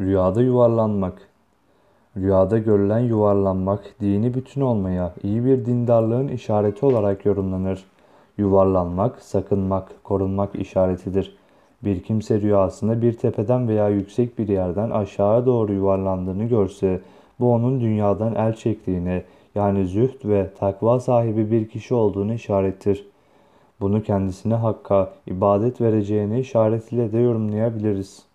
Rüyada yuvarlanmak. Rüyada görülen yuvarlanmak, dini bütün olmaya, iyi bir dindarlığın işareti olarak yorumlanır. Yuvarlanmak, sakınmak, korunmak işaretidir. Bir kimse rüyasında bir tepeden veya yüksek bir yerden aşağıya doğru yuvarlandığını görse, bu onun dünyadan el çektiğini, yani zühd ve takva sahibi bir kişi olduğunu işarettir. Bunu kendisine hakka, ibadet vereceğini işaretiyle de yorumlayabiliriz.